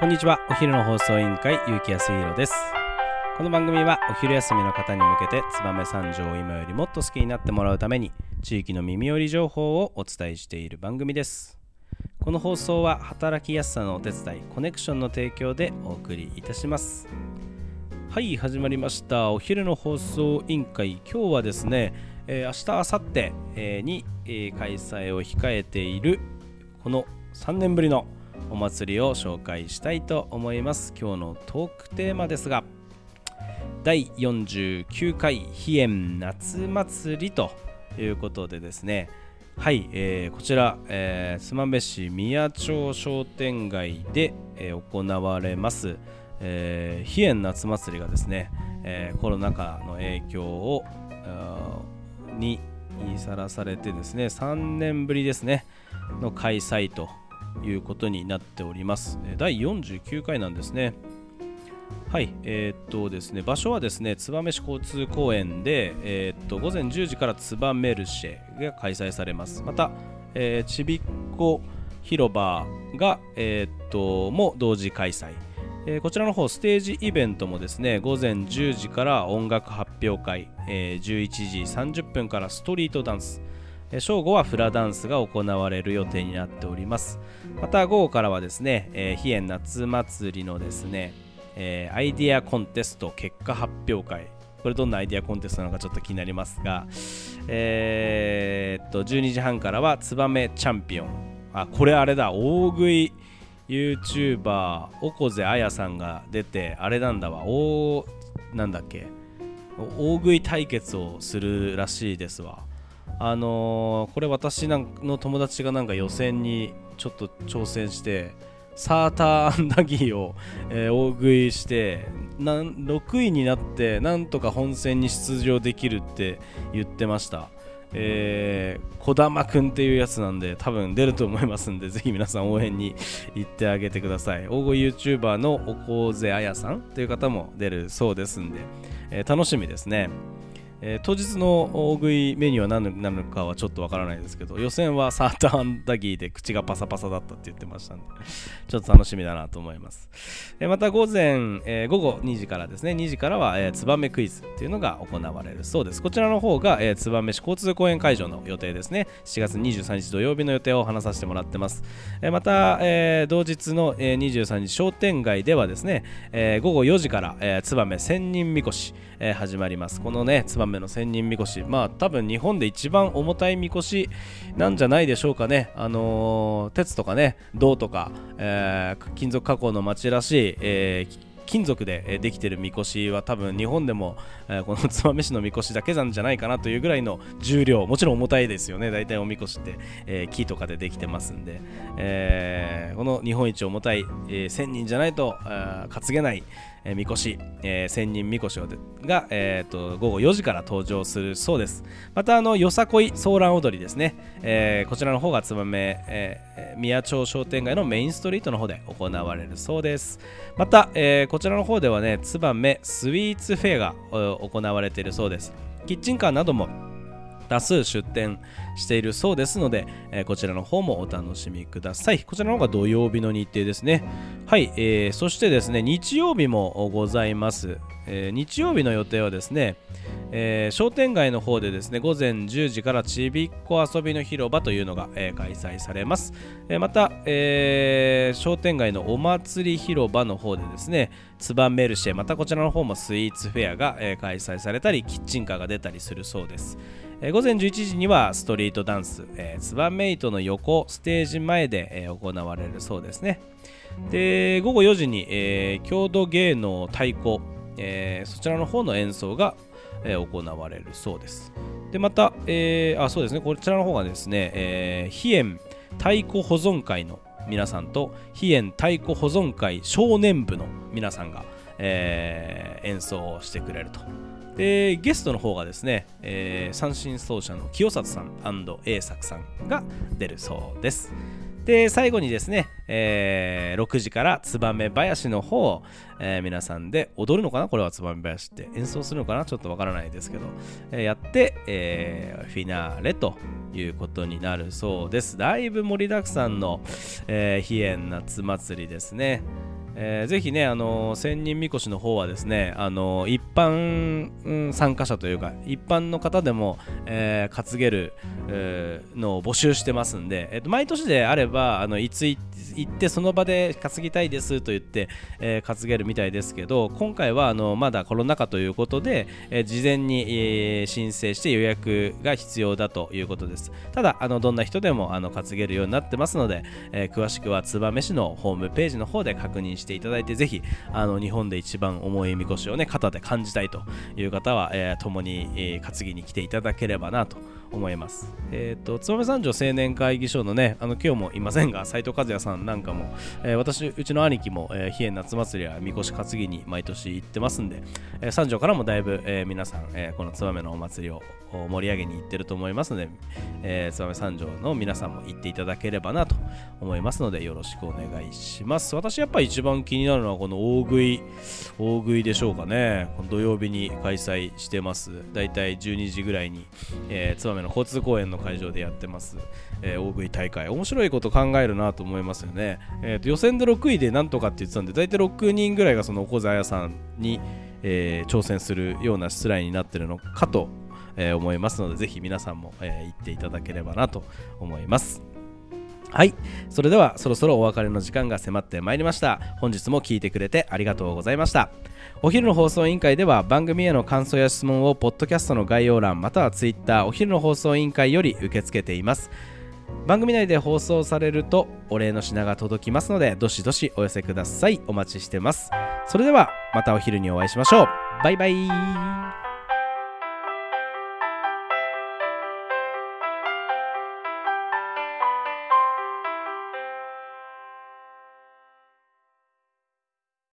こんにちは。お昼の放送委員会結城康弘です。この番組はお昼休みの方に向けて燕三条を今よりもっと好きになってもらうために地域の耳寄り情報をお伝えしている番組です。この放送は働きやすさのお手伝いコネクションの提供でお送りいたします。はい始まりました。お昼の放送委員会。今日はですね、えー、明日明後日、えー、に、えー、開催を控えているこの3年ぶりのお祭りを紹介したいと思います。今日のトークテーマですが第49回飛燕夏祭りということでですねはい、えー、こちら、えー、妻部市宮町商店街で、えー、行われます、えー、飛燕夏祭りがですね、えー、コロナ禍の影響をにさらされてですね3年ぶりですねの開催ということになっております。第49回なんですね。はい、えー、っとですね、場所はですね、燕市交通公園で、えー、っと午前10時からツバメルシェが開催されます。また、えー、ちびっこ広場が、えー、っとも同時開催。えー、こちらの方ステージイベントもですね午前10時から音楽発表会、えー、11時30分からストリートダンス、正午はフラダンスが行われる予定になっております。また午後からはですね、えー、飛燕夏祭りのですね、えー、アイディアコンテスト結果発表会。これどんなアイディアコンテストなのかちょっと気になりますが、えー、っと12時半からはツバメチャンピオン。あこれあれだ。大食い YouTuber おこぜあやさんが出てあれなんだわ。大なんだっけ。大食い対決をするらしいですわ。あのー、これ私の友達がなんか予選にちょっと挑戦してサーターアンダギーを、えー、大食いしてなん6位になってなんとか本戦に出場できるって言ってました。えー、小玉くんっていうやつなんで多分出ると思いますんでぜひ皆さん応援に行ってあげてください。大食い YouTuber のおこうぜあやさんという方も出るそうですんで、えー、楽しみですね。えー、当日の大食いメニューは何なのかはちょっとわからないですけど予選はサーターアンダギーで口がパサパサだったって言ってましたんでちょっと楽しみだなと思います、えー、また午前、えー、午後2時からですね2時からは、えー、ツバメクイズっていうのが行われるそうです。こちらの方が、えー、ツバメ市交通公園会場の予定ですね。7月23日土曜日の予定を話させてもらってます、えー、また、えー、同日の、えー、23日商店街ではですね、えー、午後4時から、えー、ツバメ千人みこし、えー、始まります。このねツバメ目の千人みこしまあ多分日本で一番重たいみこしなんじゃないでしょうかねあのー、鉄とかね銅とか、えー、金属加工の町らしい、えー金属でできてるみこしは多分日本でも、えー、この燕市のみこしだけなんじゃないかなというぐらいの重量もちろん重たいですよね大体おみこしって、え、木とかでできてますんで、えー、この日本一重たい、え、1000人じゃないと、担げない、えー、みこし、えー、千人みこしが、えーと、午後4時から登場するそうです。またあのよさこいソーラン踊りですね、えー、こちらの方が燕、えー、宮町商店街のメインストリートの方で行われるそうです。また、えー、こちらの方ではね燕スイーツフェアが行われているそうです。キッチンカーなども多数出店しているそうですので、えー、こちらの方もお楽しみください。こちらの方が土曜日の日程ですね。はい、えー、そしてですね、日曜日もございます。えー、日曜日の予定はですね、えー、商店街の方でですね午前10時からちびっこ遊びの広場というのが、えー、開催されます、えまた、え商店街のお祭り広場の方でですねツバメルシェまたこちらの方もスイーツフェアが、え開催されたりキッチンカーが出たりするそうです。午前11時にはストリートダンス、え、ツバメイトの横ステージ前で、え、行われるそうですね。で午後4時に、え、郷土芸能太鼓、えー、そちらの方の演奏が、えー、行われるそうです。でまた、えー、あそうですね。こちらの方がですね、えー、飛燕太鼓保存会の皆さんと飛燕太鼓保存会少年部の皆さんが、えー、演奏をしてくれると。でゲストの方がですね、えー、三振奏者の清里さん &A 作さんが出るそうです。で最後にですね、えー、6時から燕林の方を、えー、皆さんで踊るのかな？これは燕林って演奏するのかな？ちょっとわからないですけど、えー、やって、えフィナーレということになるそうです。だいぶ盛りだくさんの、えー、飛燕夏祭りですね。えー、ぜひね、あの、千人みこしの方はですね、あの、一般、うん、参加者というか、一般の方でも、えー、担げる、えー、のを募集してますんで、えーと、毎年であれば、あのいつ行ってその場で担ぎたいですと言って、えー、担げるみたいですけど、今回はあのまだコロナ禍ということで、えー、事前に、えー、申請して予約が必要だということです。ただ、あのどんな人でもあの担げるようになってますので、えー、詳しくは燕市のホームページの方で確認していただいてぜひあの日本で一番重いみこしをね肩で感じたいという方は、えー、共に、えー、担ぎに来ていただければなと思います。えっ、ー、と、燕三条青年会議所のね、あの今日もいませんが、斉藤和也さんなんかも、えー、私、うちの兄貴も、えー、比叡夏祭りやみこし担ぎに毎年行ってますんで、えー、三条からもだいぶ、えー、皆さん、えー、この燕のお祭りを盛り上げに行ってると思いますので、えー、燕三条の皆さんも行っていただければなと思いますので、よろしくお願いします。私、やっぱり一番気になるのは、この大食い、大食いでしょうかね。この土曜日に開催してます。だいたい12時ぐらいに、えー、燕の交通公園の会場でやってます、えー、大食い大会。面白いこと考えるなと思いますよね、えーと、予選で6位でなんとかって言ってたんで大体6人ぐらいがその小沢さんに、えー、挑戦するような出題になってるのかと、えー、思いますのでぜひ皆さんも、えー、行っていただければなと思います。はい。それではそろそろお別れの時間が迫ってまいりました。本日も聞いてくれてありがとうございました。お昼の放送委員会では番組への感想や質問をポッドキャストの概要欄またはツイッターお昼の放送委員会より受け付けています。番組内で放送されるとお礼の品が届きますのでどしどしお寄せください。お待ちしてます。それではまたお昼にお会いしましょう。バイバイ。